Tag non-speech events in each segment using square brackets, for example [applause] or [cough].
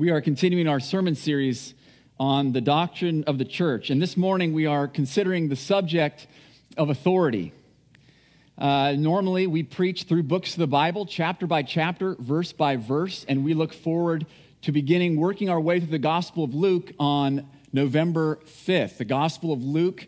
We are continuing our sermon series on the doctrine of the church. And this morning we are considering the subject of authority. Uh, normally we preach through books of the Bible, chapter by chapter, verse by verse, and we look forward to beginning working our way through the Gospel of Luke on November 5th. The Gospel of Luke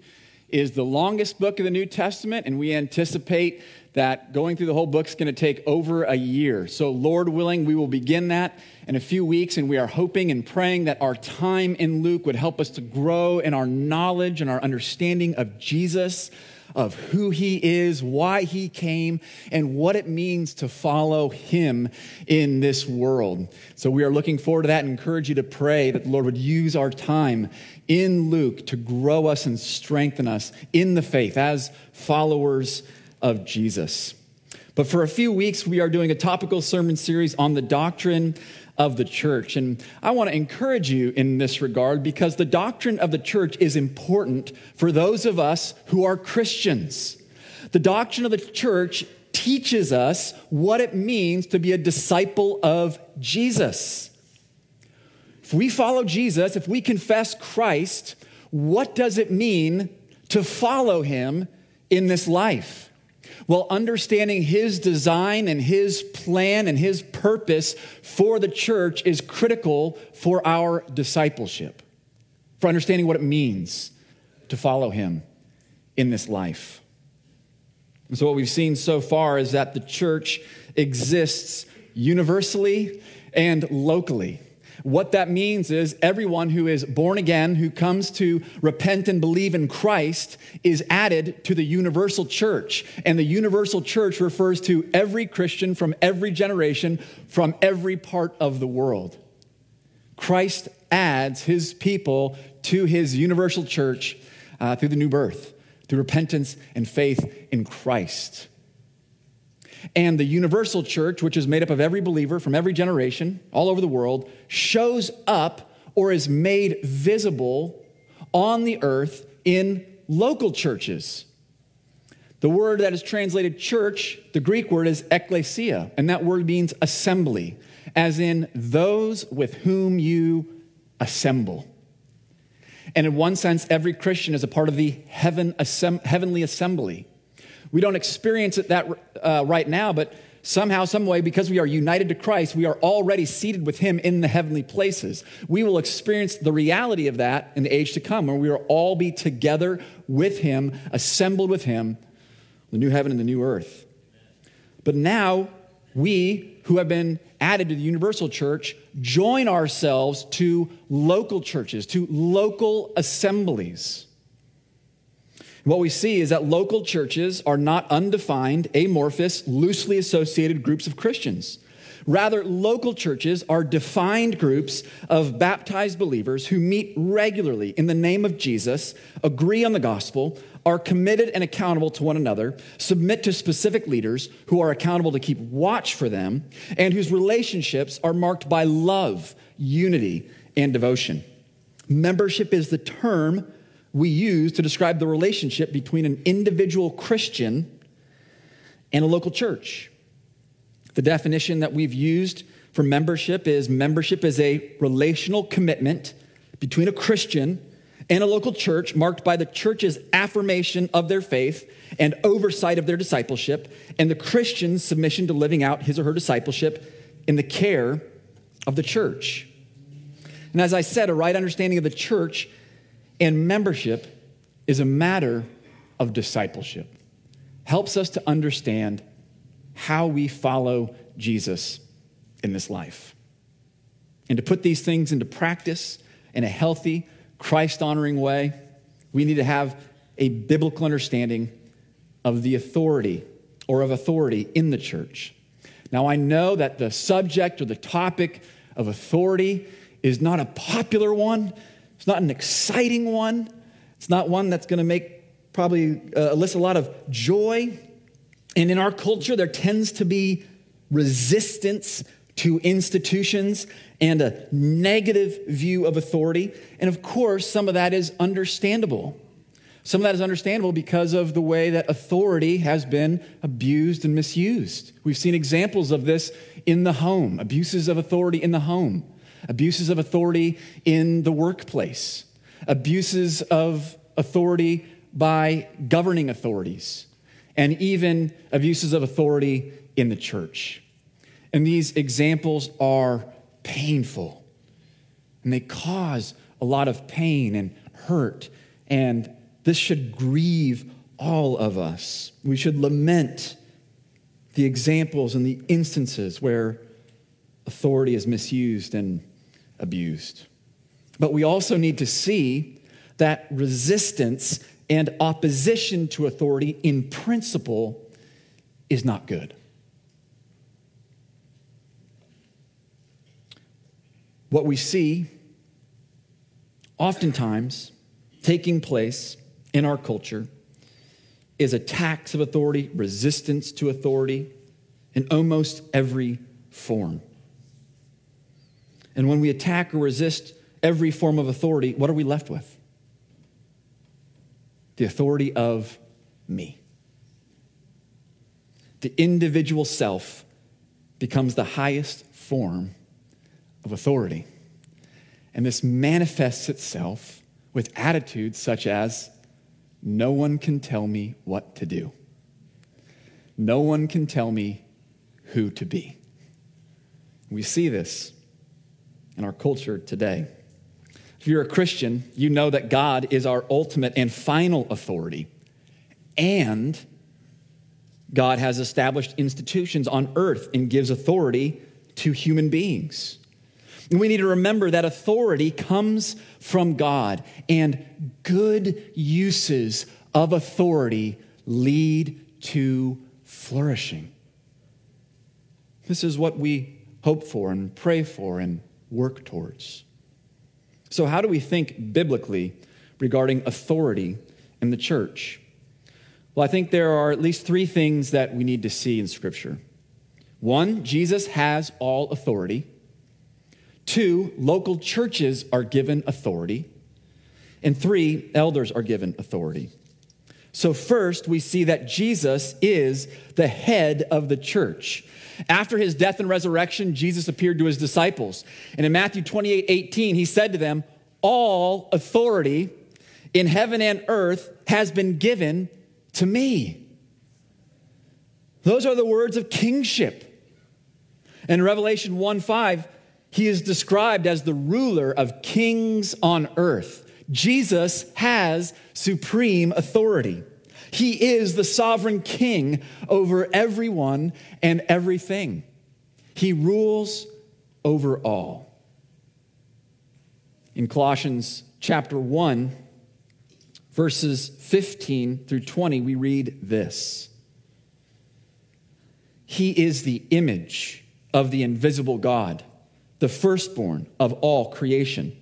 is the longest book of the New Testament, and we anticipate that going through the whole book is going to take over a year. So, Lord willing, we will begin that in a few weeks, and we are hoping and praying that our time in Luke would help us to grow in our knowledge and our understanding of Jesus, of who he is, why he came, and what it means to follow him in this world. So, we are looking forward to that and encourage you to pray that the Lord would use our time in Luke to grow us and strengthen us in the faith as followers of Jesus. But for a few weeks, we are doing a topical sermon series on the doctrine of the church. And I want to encourage you in this regard because the doctrine of the church is important for those of us who are Christians. The doctrine of the church teaches us what it means to be a disciple of Jesus. If we follow Jesus, if we confess Christ, what does it mean to follow him in this life? Well, understanding his design and his plan and his purpose for the church is critical for our discipleship, for understanding what it means to follow him in this life. And so, what we've seen so far is that the church exists universally and locally. What that means is everyone who is born again, who comes to repent and believe in Christ, is added to the universal church. And the universal church refers to every Christian from every generation, from every part of the world. Christ adds his people to his universal church uh, through the new birth, through repentance and faith in Christ. And the universal church, which is made up of every believer from every generation all over the world, shows up or is made visible on the earth in local churches. The word that is translated church, the Greek word is ekklesia, and that word means assembly, as in those with whom you assemble. And in one sense, every Christian is a part of the heaven, heavenly assembly. We don't experience it that uh, right now, but somehow, some way, because we are united to Christ, we are already seated with Him in the heavenly places. We will experience the reality of that in the age to come, where we will all be together with Him, assembled with Him, the new heaven and the new earth. But now, we who have been added to the universal church join ourselves to local churches, to local assemblies. What we see is that local churches are not undefined, amorphous, loosely associated groups of Christians. Rather, local churches are defined groups of baptized believers who meet regularly in the name of Jesus, agree on the gospel, are committed and accountable to one another, submit to specific leaders who are accountable to keep watch for them, and whose relationships are marked by love, unity, and devotion. Membership is the term we use to describe the relationship between an individual Christian and a local church. The definition that we've used for membership is membership is a relational commitment between a Christian and a local church marked by the church's affirmation of their faith and oversight of their discipleship, and the Christian's submission to living out his or her discipleship in the care of the church. And as I said, a right understanding of the church and membership is a matter of discipleship. Helps us to understand how we follow Jesus in this life. And to put these things into practice in a healthy, Christ honoring way, we need to have a biblical understanding of the authority or of authority in the church. Now, I know that the subject or the topic of authority is not a popular one it's not an exciting one. It's not one that's going to make probably uh, elicit a lot of joy. And in our culture, there tends to be resistance to institutions and a negative view of authority. And of course, some of that is understandable. Some of that is understandable because of the way that authority has been abused and misused. We've seen examples of this in the home, abuses of authority in the home. Abuses of authority in the workplace, abuses of authority by governing authorities, and even abuses of authority in the church. And these examples are painful, and they cause a lot of pain and hurt, and this should grieve all of us. We should lament the examples and the instances where authority is misused and abused. But we also need to see that resistance and opposition to authority in principle is not good. What we see oftentimes taking place in our culture is attacks of authority, resistance to authority in almost every form. And when we attack or resist every form of authority, what are we left with? The authority of me. The individual self becomes the highest form of authority. And this manifests itself with attitudes such as no one can tell me what to do. No one can tell me who to be. We see this in our culture today. If you're a Christian, you know that God is our ultimate and final authority. And God has established institutions on earth and gives authority to human beings. And we need to remember that authority comes from God, and good uses of authority lead to flourishing. This is what we hope for and pray for and work towards. So, how do we think biblically regarding authority in the church? Well, I think there are at least three things that we need to see in Scripture. One, Jesus has all authority. Two, local churches are given authority. And three, elders are given authority. So, first, we see that Jesus is the head of the church. After his death and resurrection, Jesus appeared to his disciples. And in Matthew 28 18, he said to them, All authority in heaven and earth has been given to me. Those are the words of kingship. In Revelation 1 5, he is described as the ruler of kings on earth. Jesus has supreme authority. He is the sovereign king over everyone and everything. He rules over all. In Colossians chapter 1, verses 15 through 20, we read this He is the image of the invisible God the firstborn of all creation.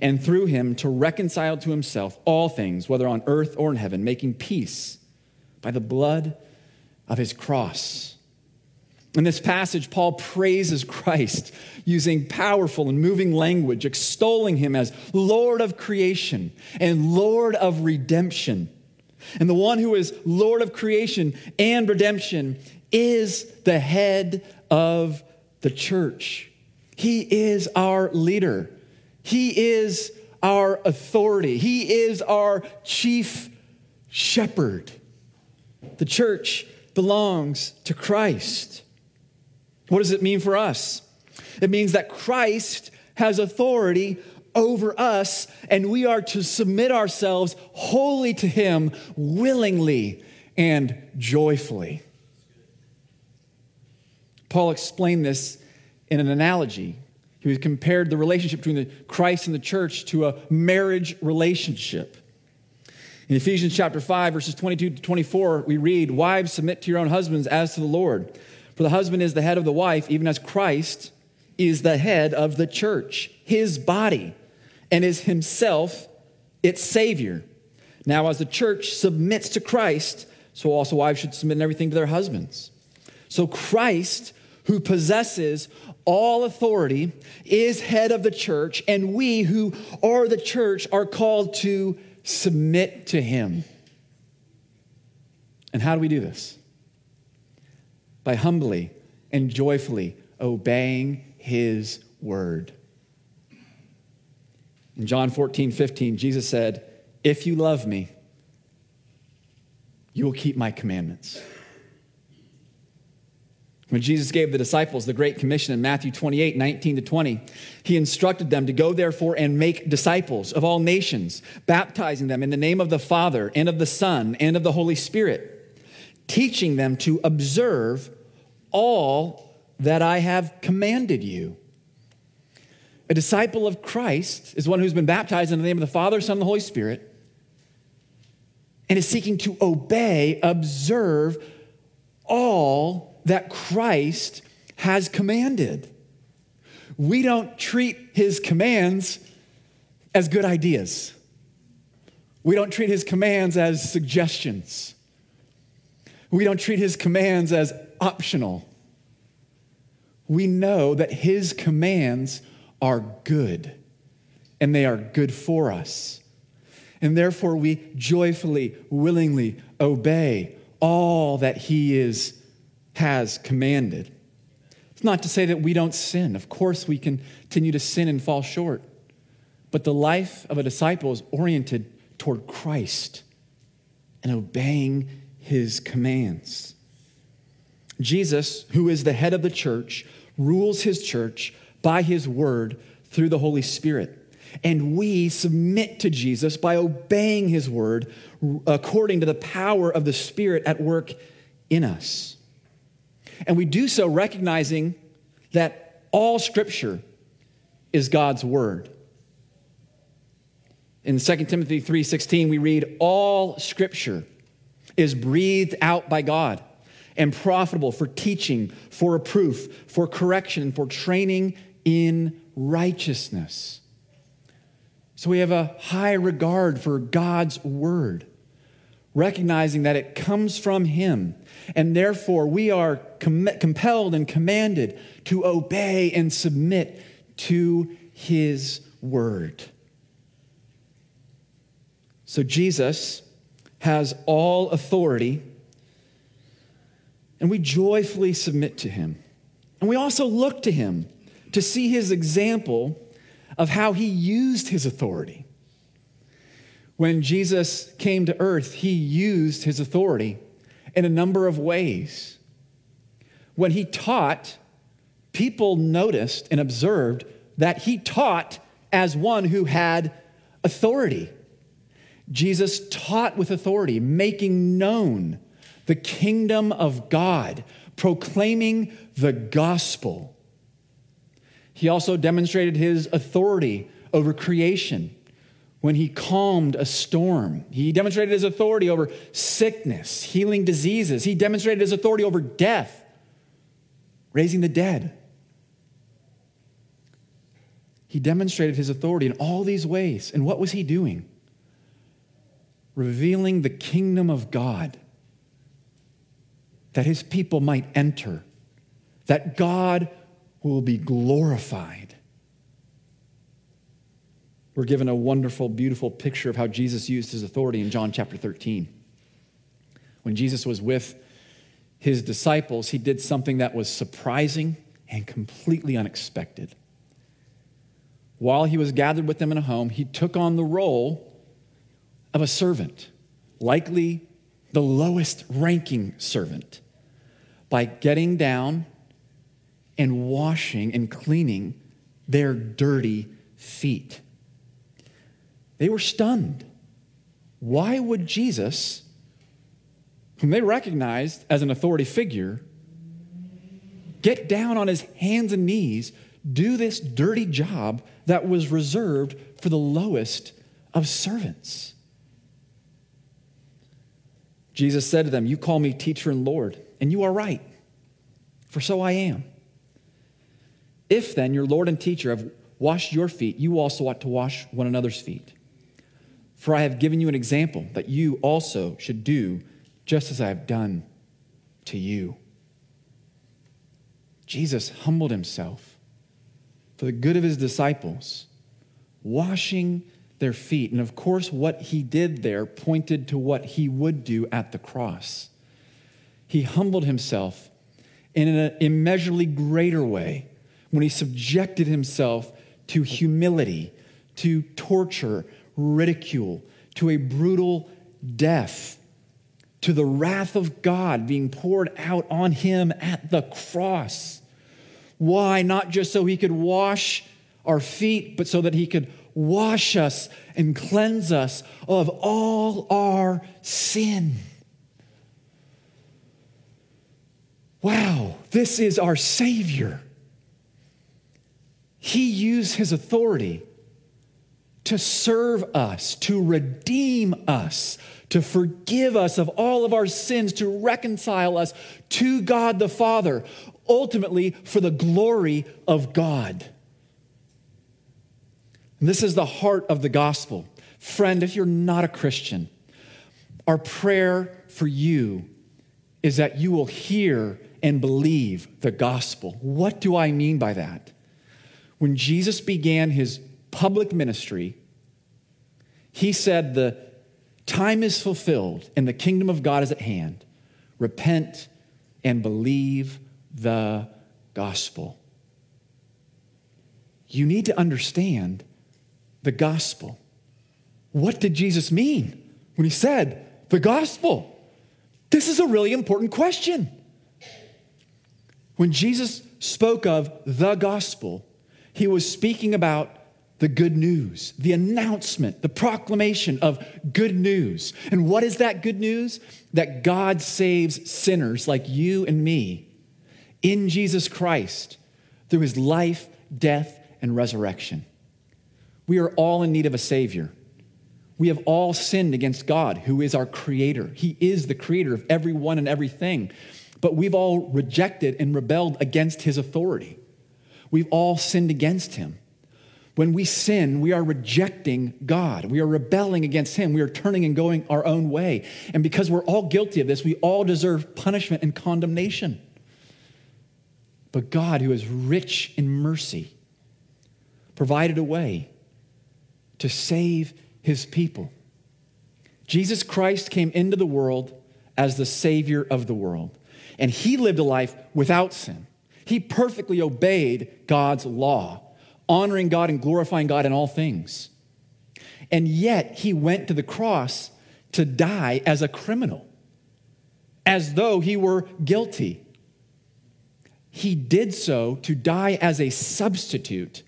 and through him to reconcile to himself all things, whether on earth or in heaven, making peace by the blood of his cross. In this passage, Paul praises Christ using powerful and moving language, extolling him as Lord of creation and Lord of redemption. And the one who is Lord of creation and redemption is the head of the church. He is our leader, He is our authority, He is our chief shepherd. The church belongs to Christ. What does it mean for us? It means that Christ has authority over us, and we are to submit ourselves wholly to Him willingly and joyfully. Paul explained this in an analogy. He compared the relationship between the Christ and the church to a marriage relationship. In Ephesians chapter 5, verses 22 to 24, we read, Wives, submit to your own husbands as to the Lord. For the husband is the head of the wife, even as Christ is the head of the church, his body, and is himself its Savior. Now, as the church submits to Christ, so also wives should submit in everything to their husbands. So, Christ, who possesses all authority, is head of the church, and we who are the church are called to submit to him. And how do we do this? By humbly and joyfully obeying his word. In John 14, 15, Jesus said, If you love me, you will keep my commandments. When Jesus gave the disciples the Great Commission in Matthew 28 19 to 20, he instructed them to go, therefore, and make disciples of all nations, baptizing them in the name of the Father, and of the Son, and of the Holy Spirit, teaching them to observe all that I have commanded you. A disciple of Christ is one who's been baptized in the name of the Father, Son, and the Holy Spirit, and is seeking to obey, observe all that Christ has commanded. We don't treat his commands as good ideas. We don't treat his commands as suggestions. We don't treat his commands as optional. We know that his commands are good and they are good for us. And therefore, we joyfully, willingly obey all that he is, has commanded. It's not to say that we don't sin. Of course, we continue to sin and fall short. But the life of a disciple is oriented toward Christ and obeying his commands. Jesus, who is the head of the church, rules his church by his word through the Holy Spirit. And we submit to Jesus by obeying his word according to the power of the Spirit at work in us. And we do so recognizing that all scripture is God's word. In 2 Timothy 3:16 we read all scripture is breathed out by God and profitable for teaching, for reproof, for correction, for training in righteousness. So we have a high regard for God's word, recognizing that it comes from Him. And therefore, we are com- compelled and commanded to obey and submit to His word. So Jesus has all authority, and we joyfully submit to Him. And we also look to Him to see His example of how he used his authority. When Jesus came to earth, he used his authority in a number of ways. When he taught, people noticed and observed that he taught as one who had authority. Jesus taught with authority, making known the kingdom of God, proclaiming the gospel. He also demonstrated his authority over creation when he calmed a storm. He demonstrated his authority over sickness, healing diseases. He demonstrated his authority over death, raising the dead. He demonstrated his authority in all these ways. And what was he doing? Revealing the kingdom of God that his people might enter, that God will be glorified. We're given a wonderful, beautiful picture of how Jesus used his authority in John chapter 13. When Jesus was with his disciples, he did something that was surprising and completely unexpected. While he was gathered with them in a home, he took on the role of a servant, likely the lowest ranking servant, by getting down and washing and cleaning their dirty feet. They were stunned. Why would Jesus, whom they recognized as an authority figure, get down on his hands and knees, do this dirty job that was reserved for the lowest of servants? Jesus said to them, You call me teacher and Lord, and you are right, for so I am. If then your Lord and teacher have washed your feet, you also ought to wash one another's feet. For I have given you an example that you also should do just as I have done to you. Jesus humbled himself for the good of his disciples, washing their feet. And of course, what he did there pointed to what he would do at the cross. He humbled himself in an immeasurably greater way when he subjected himself to humility, to torture, ridicule, to a brutal death, to the wrath of God being poured out on him at the cross. Why? Not just so he could wash our feet, but so that he could wash us and cleanse us of all our sin. Wow, this is our Savior. He used his authority to serve us, to redeem us, to forgive us of all of our sins, to reconcile us to God the Father, ultimately for the glory of God. And this is the heart of the gospel. Friend, if you're not a Christian, our prayer for you is that you will hear and believe the gospel. What do I mean by that? When Jesus began his public ministry, he said, The time is fulfilled and the kingdom of God is at hand. Repent and believe the gospel. You need to understand the gospel. What did Jesus mean when he said the gospel? This is a really important question. When Jesus spoke of the gospel, he was speaking about the good news, the announcement, the proclamation of good news. And what is that good news? That God saves sinners like you and me in Jesus Christ through his life, death, and resurrection. We are all in need of a Savior. We have all sinned against God, who is our Creator. He is the Creator of everyone and everything. But we've all rejected and rebelled against His authority. We've all sinned against Him. When we sin, we are rejecting God. We are rebelling against Him. We are turning and going our own way. And because we're all guilty of this, we all deserve punishment and condemnation. But God, who is rich in mercy, provided a way to save His people. Jesus Christ came into the world as the Savior of the world, and He lived a life without sin. He perfectly obeyed God's law honoring God and glorifying God in all things. And yet, he went to the cross to die as a criminal, as though he were guilty. He did so to die as a substitute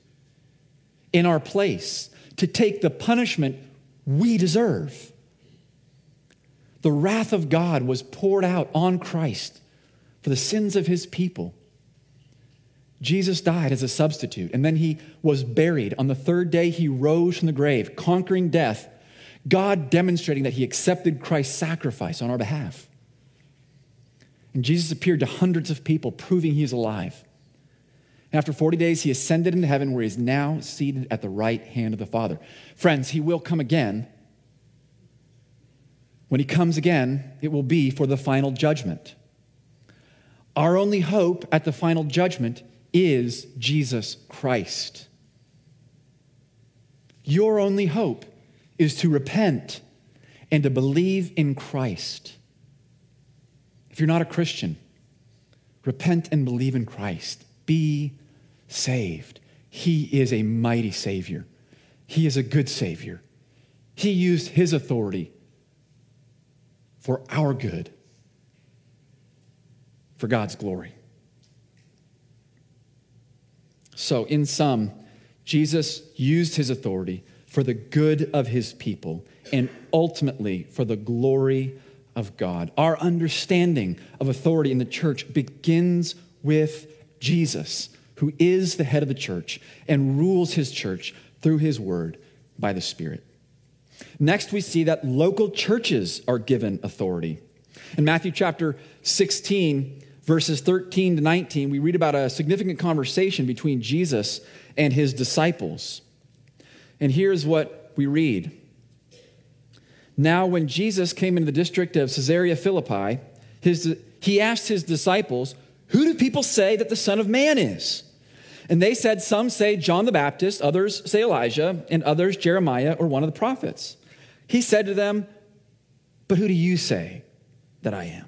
in our place, to take the punishment we deserve. The wrath of God was poured out on Christ for the sins of his people. Jesus died as a substitute, and then he was buried. On the third day, he rose from the grave, conquering death, God demonstrating that he accepted Christ's sacrifice on our behalf. And Jesus appeared to hundreds of people, proving he is alive. After 40 days, he ascended into heaven, where he is now seated at the right hand of the Father. Friends, he will come again. When he comes again, it will be for the final judgment. Our only hope at the final judgment is Jesus Christ. Your only hope is to repent and to believe in Christ. If you're not a Christian, repent and believe in Christ. Be saved. He is a mighty Savior, He is a good Savior. He used His authority for our good, for God's glory. So, in sum, Jesus used his authority for the good of his people and ultimately for the glory of God. Our understanding of authority in the church begins with Jesus, who is the head of the church and rules his church through his word by the Spirit. Next, we see that local churches are given authority. In Matthew chapter 16, verses 13 to 19, we read about a significant conversation between Jesus and his disciples. And here's what we read. Now, when Jesus came into the district of Caesarea Philippi, his, he asked his disciples, Who do people say that the Son of Man is? And they said, Some say John the Baptist, others say Elijah, and others Jeremiah or one of the prophets. He said to them, But who do you say that I am?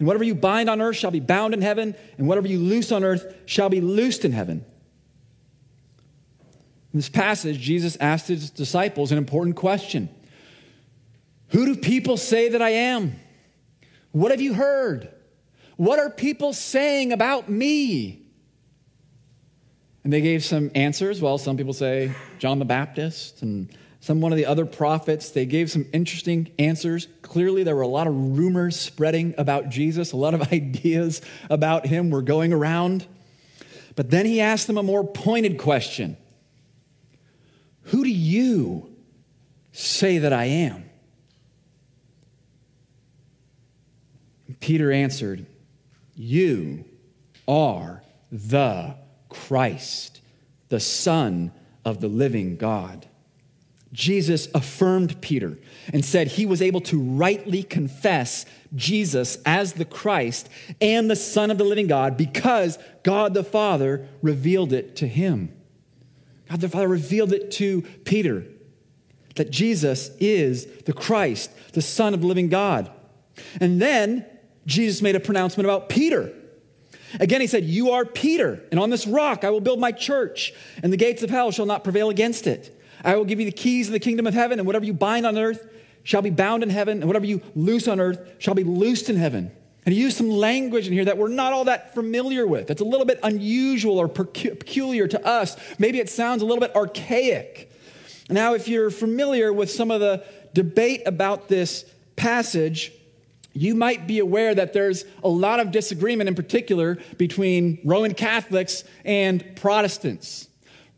And whatever you bind on earth shall be bound in heaven, and whatever you loose on earth shall be loosed in heaven. In this passage, Jesus asked his disciples an important question Who do people say that I am? What have you heard? What are people saying about me? And they gave some answers. Well, some people say John the Baptist, and some one of the other prophets. They gave some interesting answers. Clearly, there were a lot of rumors spreading about Jesus, a lot of [laughs] ideas about him were going around. But then he asked them a more pointed question Who do you say that I am? Peter answered, You are the Christ, the Son of the living God. Jesus affirmed Peter and said he was able to rightly confess Jesus as the Christ and the Son of the living God because God the Father revealed it to him. God the Father revealed it to Peter that Jesus is the Christ, the Son of the living God. And then Jesus made a pronouncement about Peter. Again, he said, You are Peter, and on this rock I will build my church, and the gates of hell shall not prevail against it. I will give you the keys of the kingdom of heaven, and whatever you bind on earth shall be bound in heaven, and whatever you loose on earth shall be loosed in heaven. And he used some language in here that we're not all that familiar with. It's a little bit unusual or peculiar to us. Maybe it sounds a little bit archaic. Now, if you're familiar with some of the debate about this passage, you might be aware that there's a lot of disagreement, in particular, between Roman Catholics and Protestants.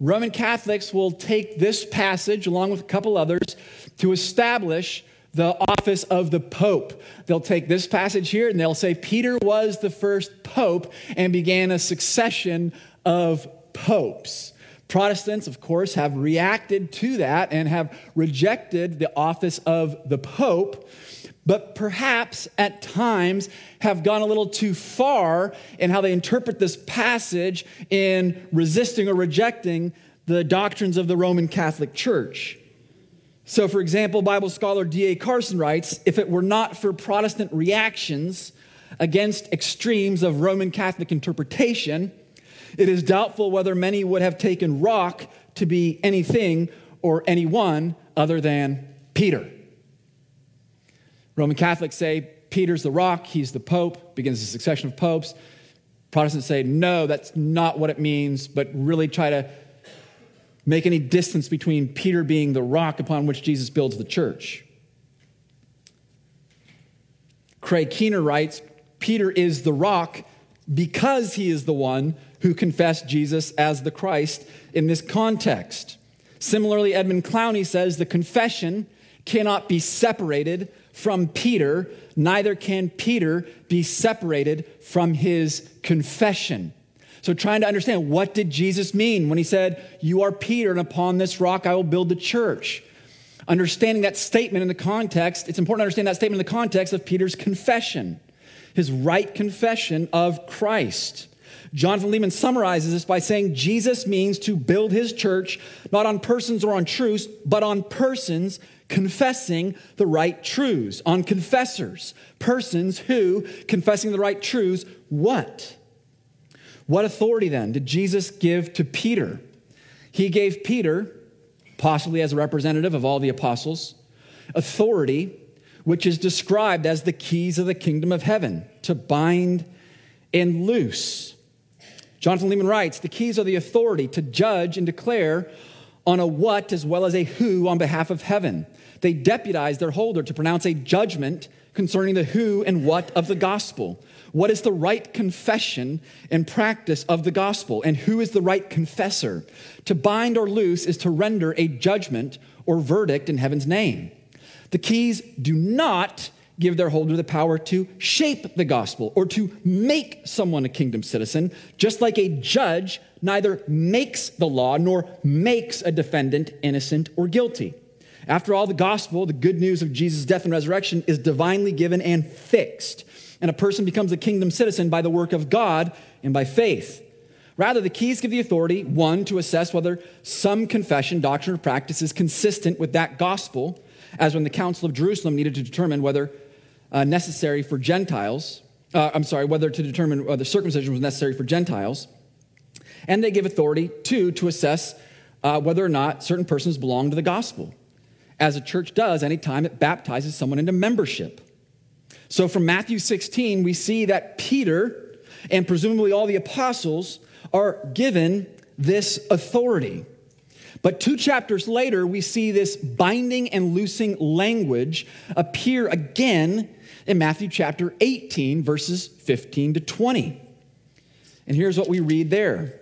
Roman Catholics will take this passage, along with a couple others, to establish the office of the Pope. They'll take this passage here and they'll say Peter was the first Pope and began a succession of popes. Protestants, of course, have reacted to that and have rejected the office of the Pope but perhaps at times have gone a little too far in how they interpret this passage in resisting or rejecting the doctrines of the Roman Catholic Church. So, for example, Bible scholar D.A. Carson writes if it were not for Protestant reactions against extremes of Roman Catholic interpretation, it is doubtful whether many would have taken rock to be anything or anyone other than Peter. Roman Catholics say Peter's the rock, he's the pope, begins a succession of popes. Protestants say, no, that's not what it means, but really try to make any distance between Peter being the rock upon which Jesus builds the church. Craig Keener writes Peter is the rock because he is the one who confessed Jesus as the Christ in this context. Similarly, Edmund Clowney says the confession cannot be separated from Peter, neither can Peter be separated from his confession. So, trying to understand what did Jesus mean when he said, You are Peter, and upon this rock I will build the church? Understanding that statement in the context, it's important to understand that statement in the context of Peter's confession, his right confession of Christ. Jonathan Leeman summarizes this by saying Jesus means to build his church not on persons or on truths, but on persons confessing the right truths, on confessors, persons who, confessing the right truths, what? What authority then did Jesus give to Peter? He gave Peter, possibly as a representative of all the apostles, authority which is described as the keys of the kingdom of heaven to bind and loose. Jonathan Leeman writes The keys are the authority to judge and declare on a what as well as a who on behalf of heaven. They deputize their holder to pronounce a judgment concerning the who and what of the gospel. What is the right confession and practice of the gospel? And who is the right confessor? To bind or loose is to render a judgment or verdict in heaven's name. The keys do not give their holder the power to shape the gospel or to make someone a kingdom citizen, just like a judge neither makes the law nor makes a defendant innocent or guilty. After all, the gospel, the good news of Jesus' death and resurrection, is divinely given and fixed. And a person becomes a kingdom citizen by the work of God and by faith. Rather, the keys give the authority, one, to assess whether some confession, doctrine, or practice is consistent with that gospel, as when the Council of Jerusalem needed to determine whether uh, necessary for Gentiles, uh, I'm sorry, whether to determine whether circumcision was necessary for Gentiles. And they give authority, two, to assess uh, whether or not certain persons belong to the gospel as a church does anytime it baptizes someone into membership. So from Matthew 16, we see that Peter and presumably all the apostles are given this authority. But two chapters later, we see this binding and loosing language appear again in Matthew chapter 18, verses 15 to 20. And here's what we read there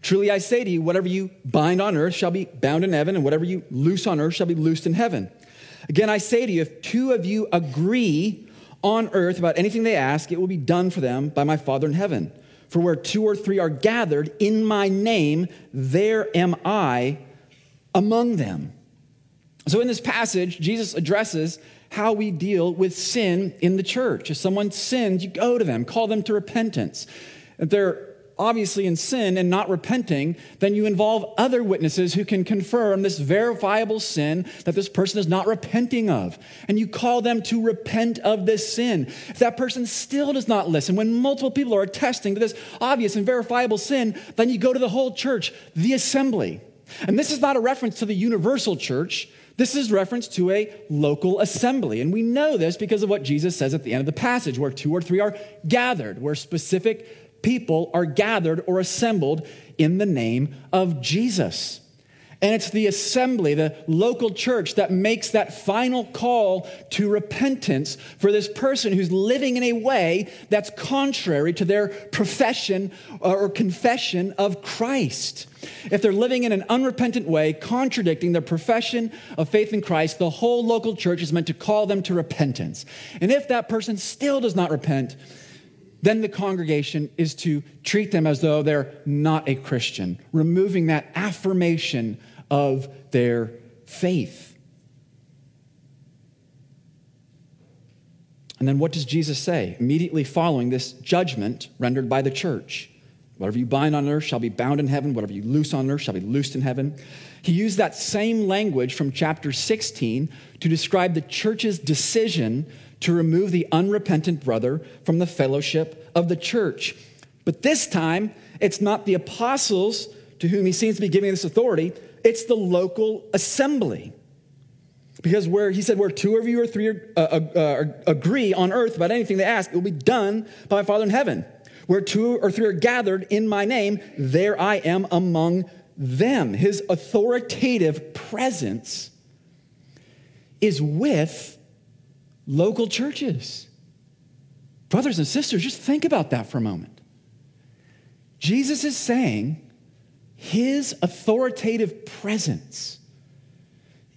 Truly I say to you, whatever you bind on earth shall be bound in heaven, and whatever you loose on earth shall be loosed in heaven. Again, I say to you, if two of you agree on earth about anything they ask, it will be done for them by my Father in heaven. For where two or three are gathered in my name, there am I among them. So, in this passage, Jesus addresses how we deal with sin in the church. If someone sins, you go to them, call them to repentance. If they're obviously in sin and not repenting, then you involve other witnesses who can confirm this verifiable sin that this person is not repenting of. And you call them to repent of this sin. If that person still does not listen, when multiple people are attesting to this obvious and verifiable sin, then you go to the whole church, the assembly. And this is not a reference to the universal church. This is reference to a local assembly. And we know this because of what Jesus says at the end of the passage, where two or three are gathered, where specific people are gathered or assembled in the name of Jesus. And it's the assembly, the local church, that makes that final call to repentance for this person who's living in a way that's contrary to their profession or confession of Christ. If they're living in an unrepentant way, contradicting their profession of faith in Christ, the whole local church is meant to call them to repentance. And if that person still does not repent, then the congregation is to treat them as though they're not a Christian, removing that affirmation of their faith. And then what does Jesus say immediately following this judgment rendered by the church? Whatever you bind on earth shall be bound in heaven, whatever you loose on earth shall be loosed in heaven. He used that same language from chapter 16 to describe the church's decision to remove the unrepentant brother from the fellowship of the church. But this time, it's not the apostles to whom he seems to be giving this authority, it's the local assembly. Because where he said, where two of you or three are, uh, uh, uh, agree on earth about anything they ask, it will be done by my Father in heaven. Where two or three are gathered in my name, there I am among them. His authoritative presence is with local churches. Brothers and sisters, just think about that for a moment. Jesus is saying his authoritative presence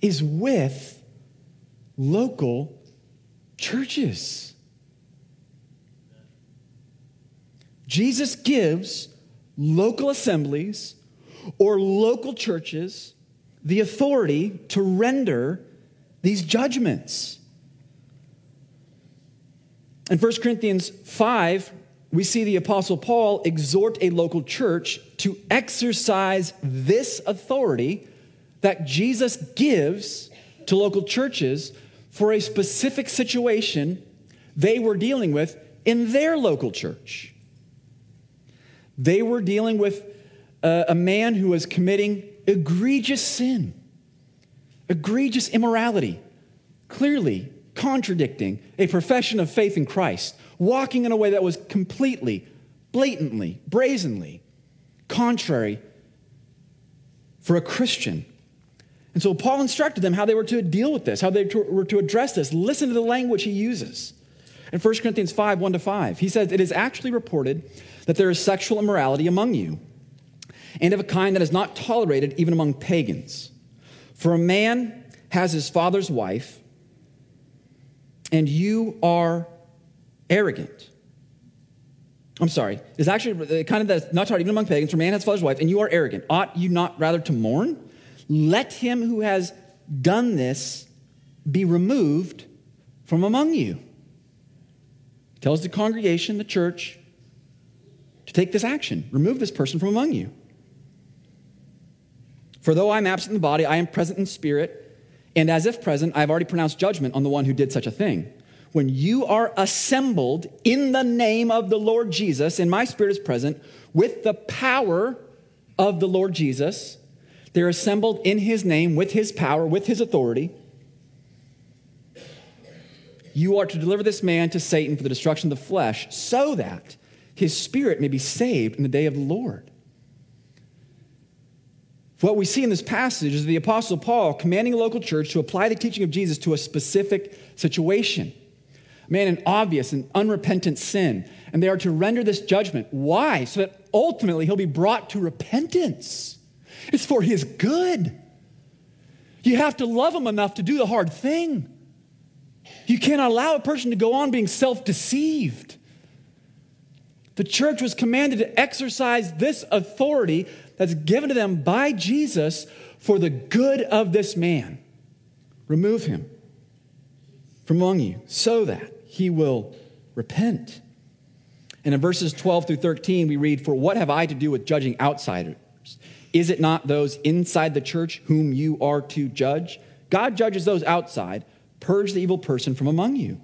is with local churches. Jesus gives local assemblies or local churches the authority to render these judgments. In 1 Corinthians 5, we see the Apostle Paul exhort a local church to exercise this authority that Jesus gives to local churches for a specific situation they were dealing with in their local church. They were dealing with a, a man who was committing egregious sin, egregious immorality, clearly contradicting a profession of faith in Christ, walking in a way that was completely, blatantly, brazenly contrary for a Christian. And so Paul instructed them how they were to deal with this, how they were to address this. Listen to the language he uses. In 1 Corinthians 5 1 to 5, he says, It is actually reported that there is sexual immorality among you, and of a kind that is not tolerated even among pagans. For a man has his father's wife, and you are arrogant. I'm sorry. It's actually uh, kind of that's not taught even among pagans. For man has father's wife, and you are arrogant. Ought you not rather to mourn? Let him who has done this be removed from among you. He tells the congregation, the church, to take this action. Remove this person from among you. For though I'm absent in the body, I am present in spirit, and as if present, I have already pronounced judgment on the one who did such a thing when you are assembled in the name of the Lord Jesus, and my spirit is present with the power of the Lord Jesus, they're assembled in his name with his power, with his authority. You are to deliver this man to Satan for the destruction of the flesh, so that his spirit may be saved in the day of the Lord. What we see in this passage is the Apostle Paul commanding a local church to apply the teaching of Jesus to a specific situation A man in obvious and unrepentant sin, and they are to render this judgment. Why? So that ultimately he'll be brought to repentance. It's for his good. You have to love him enough to do the hard thing. You cannot allow a person to go on being self deceived. The church was commanded to exercise this authority that's given to them by Jesus for the good of this man. Remove him from among you so that he will repent. And in verses 12 through 13, we read, For what have I to do with judging outsiders? Is it not those inside the church whom you are to judge? God judges those outside. Purge the evil person from among you.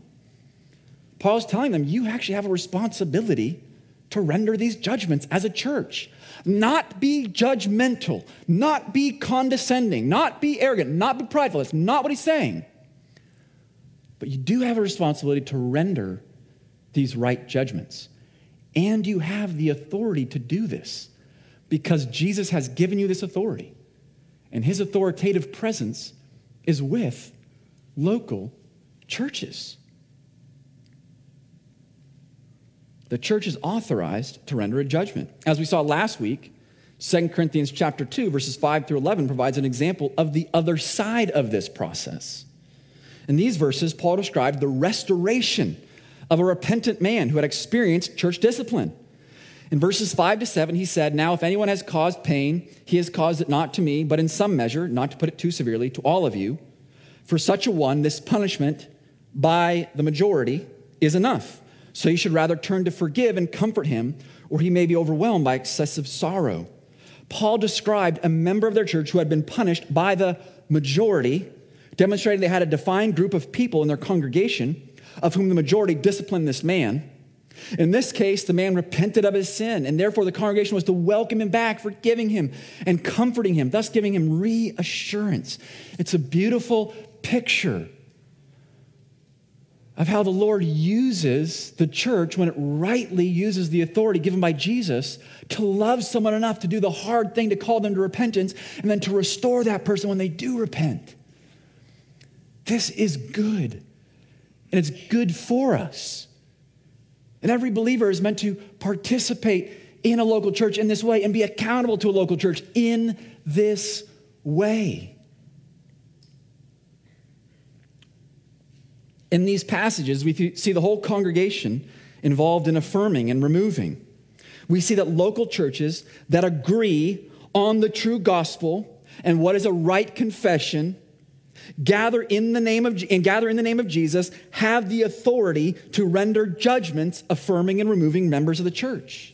Paul's telling them, You actually have a responsibility to render these judgments as a church. Not be judgmental, not be condescending, not be arrogant, not be prideful. That's not what he's saying. But you do have a responsibility to render these right judgments. And you have the authority to do this because Jesus has given you this authority. And his authoritative presence is with local churches. The church is authorized to render a judgment. As we saw last week, 2 Corinthians chapter 2 verses 5 through 11 provides an example of the other side of this process. In these verses, Paul described the restoration of a repentant man who had experienced church discipline. In verses 5 to 7, he said, Now, if anyone has caused pain, he has caused it not to me, but in some measure, not to put it too severely, to all of you. For such a one, this punishment by the majority is enough. So you should rather turn to forgive and comfort him, or he may be overwhelmed by excessive sorrow. Paul described a member of their church who had been punished by the majority demonstrating they had a defined group of people in their congregation, of whom the majority disciplined this man. In this case, the man repented of his sin, and therefore the congregation was to welcome him back, forgiving him and comforting him, thus giving him reassurance. It's a beautiful picture of how the Lord uses the church when it rightly uses the authority given by Jesus to love someone enough to do the hard thing to call them to repentance and then to restore that person when they do repent. This is good, and it's good for us. And every believer is meant to participate in a local church in this way and be accountable to a local church in this way. In these passages, we see the whole congregation involved in affirming and removing. We see that local churches that agree on the true gospel and what is a right confession gather in the name of and gather in the name of Jesus have the authority to render judgments affirming and removing members of the church.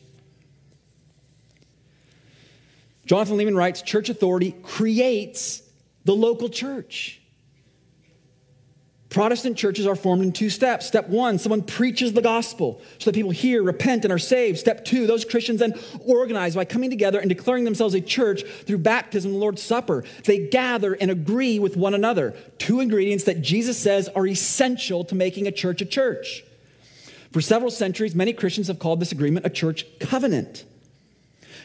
Jonathan Leeman writes church authority creates the local church. Protestant churches are formed in two steps. Step one, someone preaches the gospel so that people hear, repent, and are saved. Step two, those Christians then organize by coming together and declaring themselves a church through baptism and the Lord's Supper. They gather and agree with one another. Two ingredients that Jesus says are essential to making a church a church. For several centuries, many Christians have called this agreement a church covenant.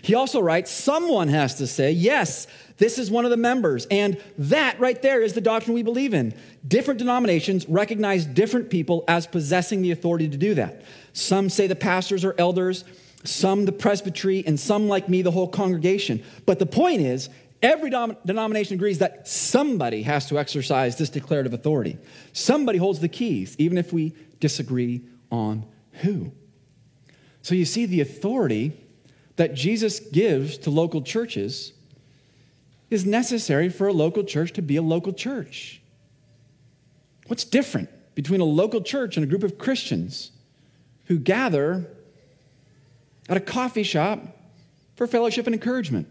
He also writes, someone has to say, yes, this is one of the members. And that right there is the doctrine we believe in. Different denominations recognize different people as possessing the authority to do that. Some say the pastors or elders, some the presbytery, and some, like me, the whole congregation. But the point is, every denomination agrees that somebody has to exercise this declarative authority. Somebody holds the keys, even if we disagree on who. So you see, the authority that Jesus gives to local churches is necessary for a local church to be a local church. What's different between a local church and a group of Christians who gather at a coffee shop for fellowship and encouragement?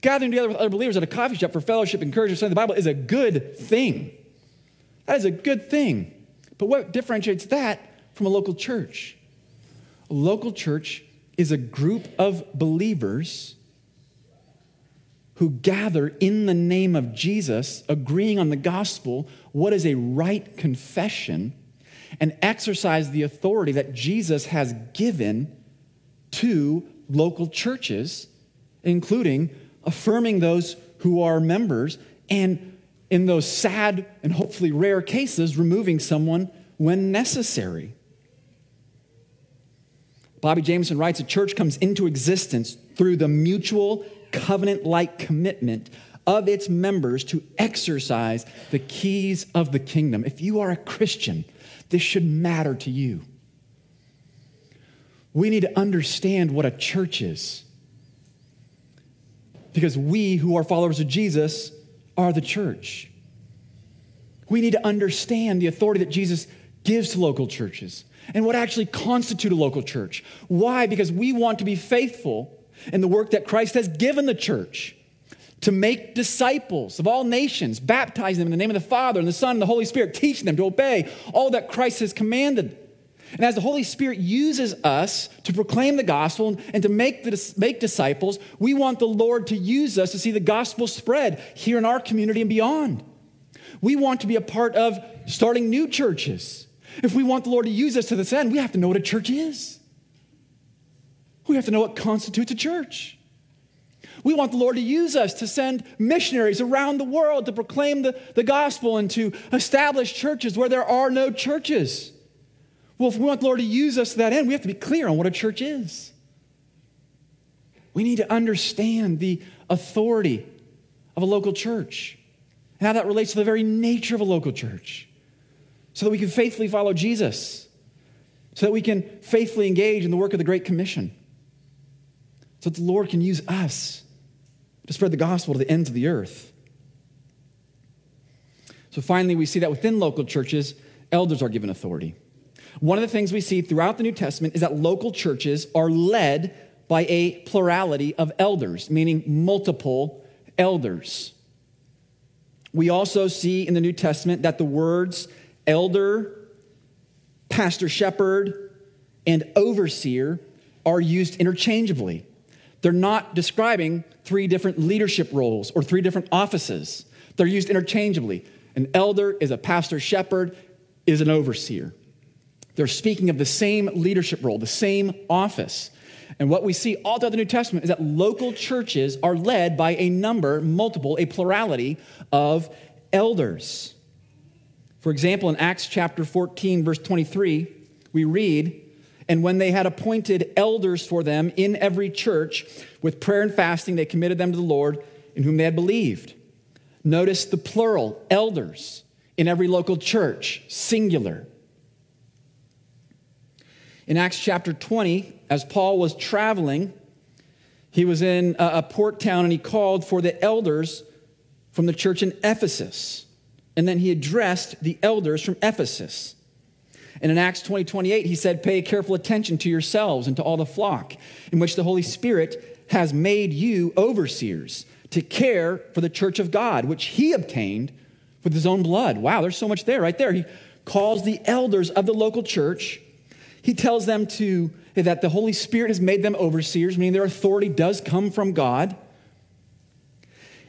Gathering together with other believers at a coffee shop for fellowship and encouragement, studying the Bible is a good thing. That is a good thing. But what differentiates that from a local church? A local church is a group of believers who gather in the name of Jesus, agreeing on the gospel, what is a right confession, and exercise the authority that Jesus has given to local churches, including affirming those who are members and in those sad and hopefully rare cases, removing someone when necessary. Bobby Jamieson writes a church comes into existence through the mutual covenant like commitment of its members to exercise the keys of the kingdom. If you are a Christian, this should matter to you. We need to understand what a church is. Because we who are followers of Jesus are the church. We need to understand the authority that Jesus gives to local churches and what actually constitute a local church. Why? Because we want to be faithful in the work that Christ has given the church to make disciples of all nations, baptizing them in the name of the Father and the Son and the Holy Spirit, teaching them to obey all that Christ has commanded. And as the Holy Spirit uses us to proclaim the gospel and to make, the, make disciples, we want the Lord to use us to see the gospel spread here in our community and beyond. We want to be a part of starting new churches if we want the Lord to use us to this end, we have to know what a church is. We have to know what constitutes a church. We want the Lord to use us to send missionaries around the world to proclaim the, the gospel and to establish churches where there are no churches. Well, if we want the Lord to use us to that end, we have to be clear on what a church is. We need to understand the authority of a local church and how that relates to the very nature of a local church so that we can faithfully follow Jesus, so that we can faithfully engage in the work of the Great Commission, so that the Lord can use us to spread the gospel to the ends of the earth. So finally, we see that within local churches, elders are given authority. One of the things we see throughout the New Testament is that local churches are led by a plurality of elders, meaning multiple elders. We also see in the New Testament that the words elder, pastor shepherd, and overseer are used interchangeably. They're not describing three different leadership roles or three different offices. They're used interchangeably. An elder is a pastor shepherd, is an overseer. They're speaking of the same leadership role, the same office. And what we see all throughout the New Testament is that local churches are led by a number, multiple, a plurality of elders. For example, in Acts chapter 14, verse 23, we read, And when they had appointed elders for them in every church, with prayer and fasting, they committed them to the Lord in whom they had believed. Notice the plural, elders, in every local church, singular. In Acts chapter 20, as Paul was traveling, he was in a port town and he called for the elders from the church in Ephesus. And then he addressed the elders from Ephesus. And in Acts 20 28, he said, Pay careful attention to yourselves and to all the flock in which the Holy Spirit has made you overseers to care for the church of God, which he obtained with his own blood. Wow, there's so much there, right there. He calls the elders of the local church. He tells them to that the Holy Spirit has made them overseers, meaning their authority does come from God,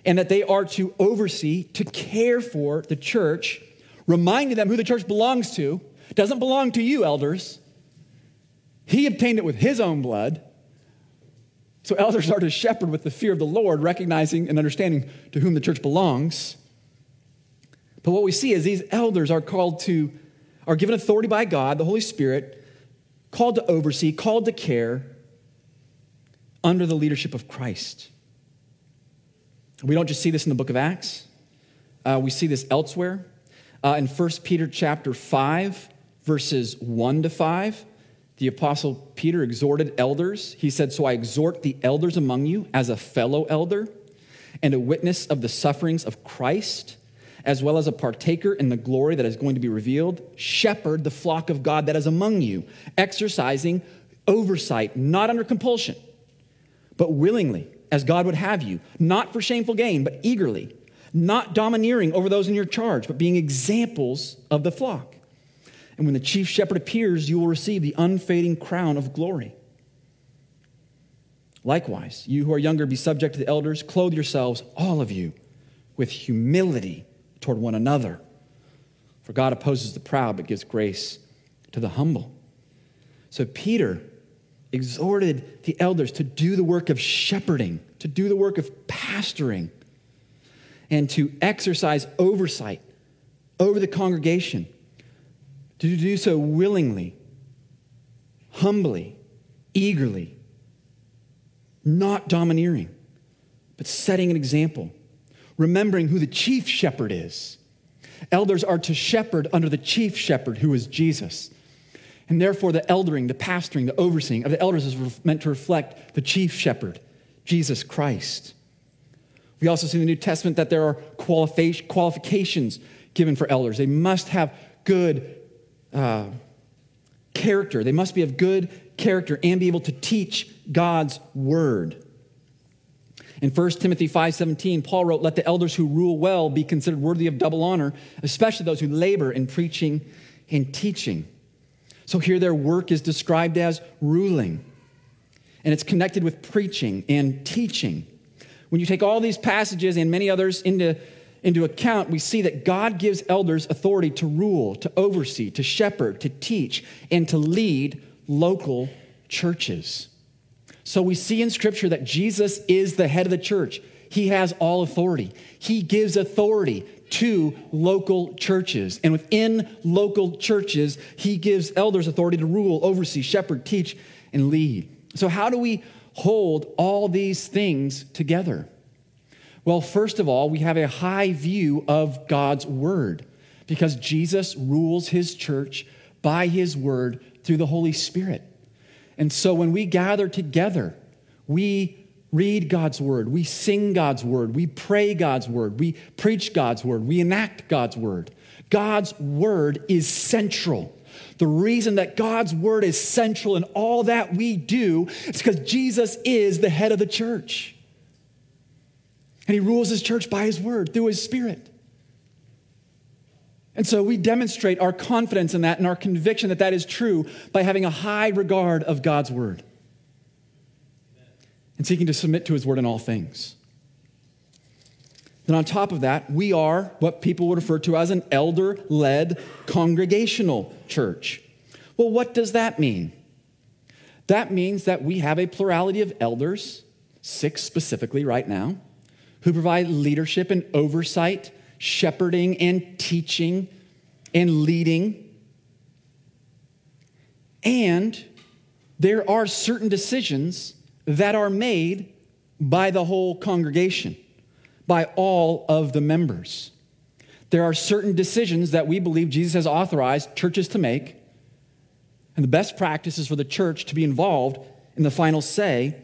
and that they are to oversee, to care for the church, reminding them who the church belongs to. Doesn't belong to you, elders. He obtained it with his own blood. So elders are to shepherd with the fear of the Lord, recognizing and understanding to whom the church belongs. But what we see is these elders are called to, are given authority by God, the Holy Spirit, called to oversee, called to care under the leadership of Christ. We don't just see this in the book of Acts. Uh, we see this elsewhere. Uh, in 1 Peter chapter 5, verses 1 to 5, the apostle Peter exhorted elders. He said, So I exhort the elders among you as a fellow elder and a witness of the sufferings of Christ, as well as a partaker in the glory that is going to be revealed. Shepherd the flock of God that is among you, exercising oversight, not under compulsion, but willingly, as God would have you, not for shameful gain, but eagerly, not domineering over those in your charge, but being examples of the flock. And when the chief shepherd appears, you will receive the unfading crown of glory. Likewise, you who are younger, be subject to the elders. Clothe yourselves, all of you, with humility toward one another. For God opposes the proud, but gives grace to the humble. So Peter exhorted the elders to do the work of shepherding, to do the work of pastoring, and to exercise oversight over the congregation to do so willingly, humbly, eagerly, not domineering, but setting an example, remembering who the chief shepherd is. Elders are to shepherd under the chief shepherd, who is Jesus. And therefore, the eldering, the pastoring, the overseeing of the elders is meant to reflect the chief shepherd, Jesus Christ. We also see in the New Testament that there are qualifications given for elders. They must have good uh, character. They must be of good character and be able to teach God's word. In 1 Timothy 5:17, Paul wrote, "Let the elders who rule well be considered worthy of double honor, especially those who labor in preaching and teaching." So here their work is described as ruling. And it's connected with preaching and teaching. When you take all these passages and many others into into account, we see that God gives elders authority to rule, to oversee, to shepherd, to teach, and to lead local churches. So we see in Scripture that Jesus is the head of the church. He has all authority. He gives authority to local churches. And within local churches, he gives elders authority to rule, oversee, shepherd, teach, and lead. So, how do we hold all these things together? Well, first of all, we have a high view of God's word because Jesus rules his church by his word through the Holy Spirit. And so when we gather together, we read God's word, we sing God's word, we pray God's word, we preach God's word, we enact God's word. God's word is central. The reason that God's word is central in all that we do is because Jesus is the head of the church. And he rules his church by his word, through his spirit. And so we demonstrate our confidence in that and our conviction that that is true by having a high regard of God's word and seeking to submit to his word in all things. Then, on top of that, we are what people would refer to as an elder led congregational church. Well, what does that mean? That means that we have a plurality of elders, six specifically right now who provide leadership and oversight, shepherding and teaching and leading. And there are certain decisions that are made by the whole congregation, by all of the members. There are certain decisions that we believe Jesus has authorized churches to make. And the best practice is for the church to be involved in the final say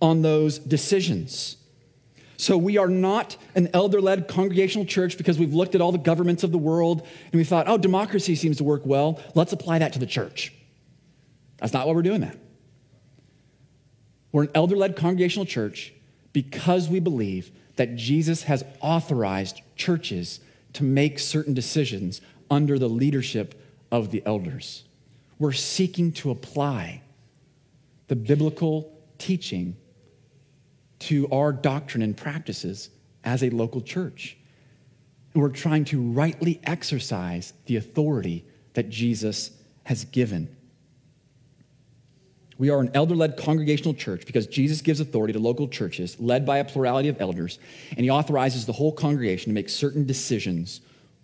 on those decisions. So we are not an elder led congregational church because we've looked at all the governments of the world and we thought, oh, democracy seems to work well. Let's apply that to the church. That's not why we're doing that. We're an elder led congregational church because we believe that Jesus has authorized churches to make certain decisions under the leadership of the elders. We're seeking to apply the biblical teaching to our doctrine and practices as a local church. And we're trying to rightly exercise the authority that Jesus has given. We are an elder led congregational church because Jesus gives authority to local churches led by a plurality of elders, and he authorizes the whole congregation to make certain decisions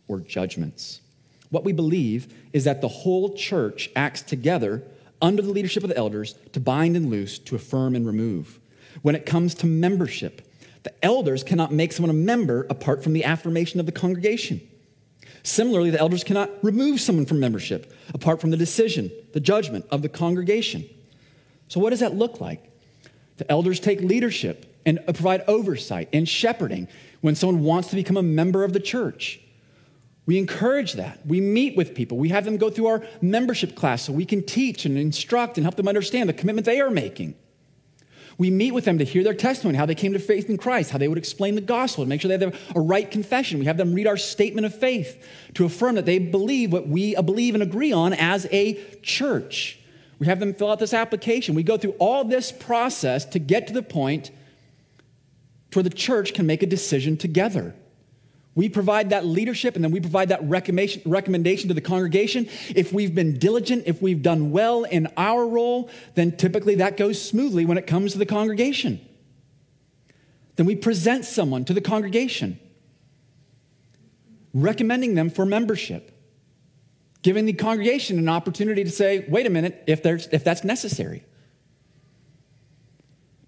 or judgments. What we believe is that the whole church acts together under the leadership of the elders to bind and loose, to affirm and remove. When it comes to membership, the elders cannot make someone a member apart from the affirmation of the congregation. Similarly, the elders cannot remove someone from membership apart from the decision, the judgment of the congregation. So, what does that look like? The elders take leadership and provide oversight and shepherding when someone wants to become a member of the church. We encourage that. We meet with people. We have them go through our membership class so we can teach and instruct and help them understand the commitment they are making. We meet with them to hear their testimony, how they came to faith in Christ, how they would explain the gospel, to make sure they have a right confession. We have them read our statement of faith to affirm that they believe what we uh, believe and agree on as a church. We have them fill out this application. We go through all this process to get to the point where the church can make a decision together. We provide that leadership and then we provide that recommendation to the congregation. If we've been diligent, if we've done well in our role, then typically that goes smoothly when it comes to the congregation. Then we present someone to the congregation, recommending them for membership, giving the congregation an opportunity to say, wait a minute, if, there's, if that's necessary.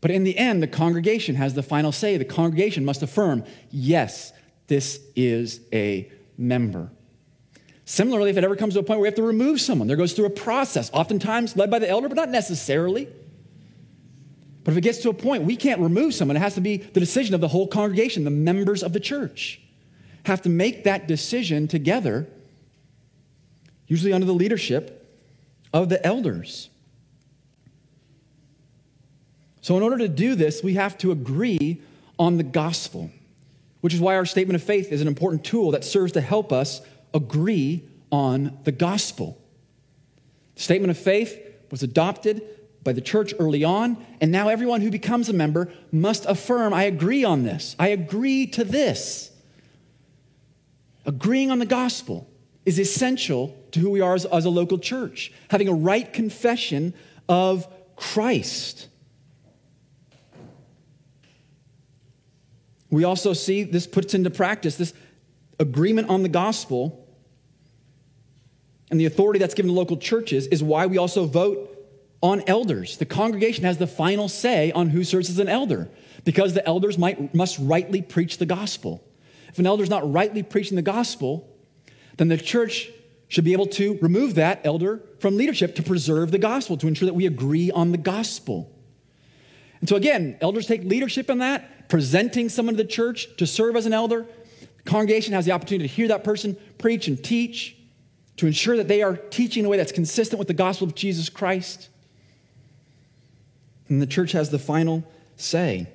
But in the end, the congregation has the final say. The congregation must affirm, yes, this is a member. Similarly, if it ever comes to a point where we have to remove someone, there goes through a process, oftentimes led by the elder, but not necessarily. But if it gets to a point we can't remove someone, it has to be the decision of the whole congregation, the members of the church have to make that decision together, usually under the leadership of the elders. So, in order to do this, we have to agree on the gospel which is why our statement of faith is an important tool that serves to help us agree on the gospel. The statement of faith was adopted by the church early on, and now everyone who becomes a member must affirm I agree on this. I agree to this. Agreeing on the gospel is essential to who we are as, as a local church, having a right confession of Christ. We also see this puts into practice this agreement on the gospel and the authority that's given to local churches is why we also vote on elders. The congregation has the final say on who serves as an elder because the elders might, must rightly preach the gospel. If an elder is not rightly preaching the gospel, then the church should be able to remove that elder from leadership to preserve the gospel, to ensure that we agree on the gospel. And so, again, elders take leadership in that presenting someone to the church to serve as an elder, the congregation has the opportunity to hear that person preach and teach, to ensure that they are teaching in a way that's consistent with the gospel of Jesus Christ. And the church has the final say.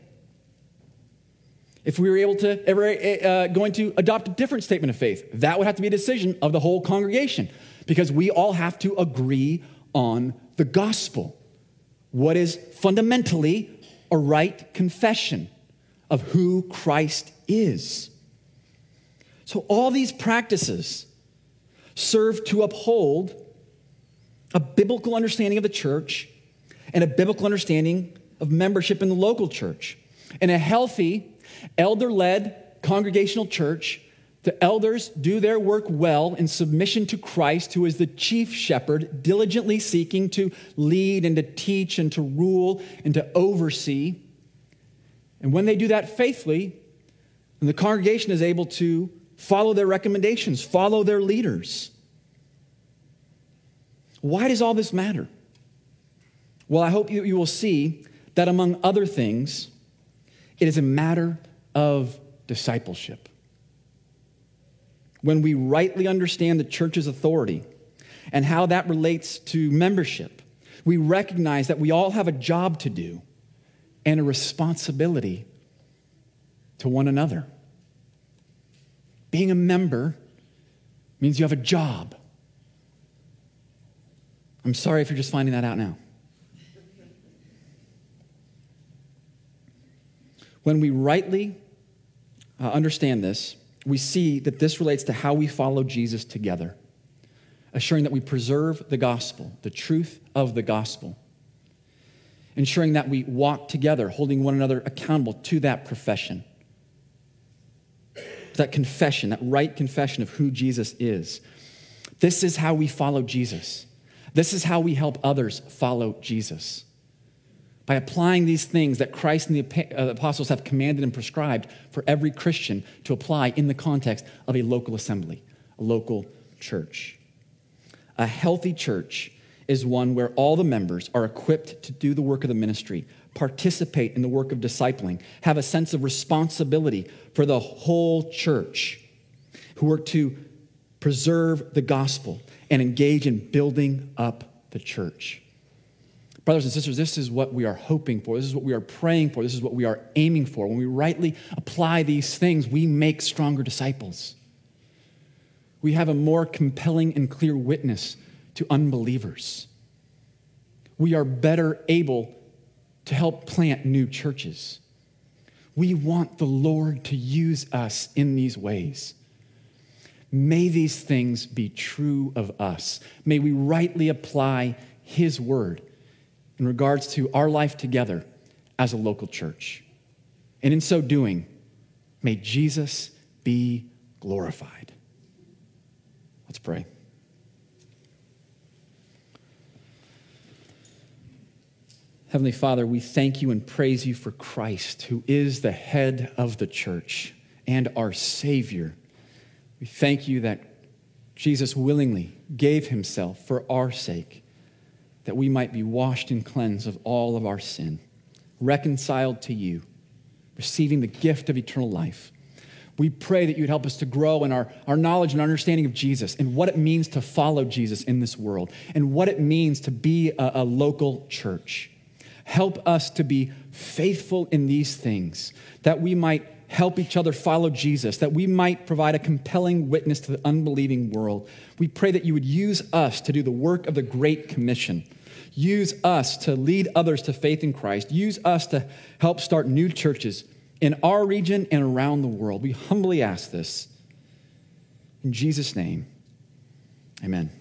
If we were able to ever uh, going to adopt a different statement of faith, that would have to be a decision of the whole congregation because we all have to agree on the gospel. What is fundamentally a right confession of who Christ is. So, all these practices serve to uphold a biblical understanding of the church and a biblical understanding of membership in the local church. and a healthy, elder led congregational church, the elders do their work well in submission to Christ, who is the chief shepherd, diligently seeking to lead and to teach and to rule and to oversee. And when they do that faithfully, then the congregation is able to follow their recommendations, follow their leaders. Why does all this matter? Well, I hope you, you will see that among other things, it is a matter of discipleship. When we rightly understand the church's authority and how that relates to membership, we recognize that we all have a job to do and a responsibility to one another. Being a member means you have a job. I'm sorry if you're just finding that out now. When we rightly uh, understand this, we see that this relates to how we follow Jesus together, assuring that we preserve the gospel, the truth of the gospel, ensuring that we walk together, holding one another accountable to that profession, that confession, that right confession of who Jesus is. This is how we follow Jesus. This is how we help others follow Jesus by applying these things that Christ and the uh, apostles have commanded and prescribed for every Christian to apply in the context of a local assembly, a local church. A healthy church is one where all the members are equipped to do the work of the ministry, participate in the work of discipling, have a sense of responsibility for the whole church, who work to preserve the gospel and engage in building up the church. Brothers and sisters, this is what we are hoping for. This is what we are praying for. This is what we are aiming for. When we rightly apply these things, we make stronger disciples. We have a more compelling and clear witness to unbelievers. We are better able to help plant new churches. We want the Lord to use us in these ways. May these things be true of us. May we rightly apply His word in regards to our life together as a local church. And in so doing, may Jesus be glorified. Let's pray. Heavenly Father, we thank you and praise you for Christ, who is the head of the church and our Savior. We thank you that Jesus willingly gave himself for our sake that we might be washed and cleansed of all of our sin, reconciled to you, receiving the gift of eternal life. We pray that you'd help us to grow in our, our knowledge and understanding of Jesus and what it means to follow Jesus in this world and what it means to be a, a local church. Help us to be faithful in these things, that we might help each other follow Jesus, that we might provide a compelling witness to the unbelieving world. We pray that you would use us to do the work of the Great Commission Use us to lead others to faith in Christ. Use us to help start new churches in our region and around the world. We humbly ask this. In Jesus' name, amen.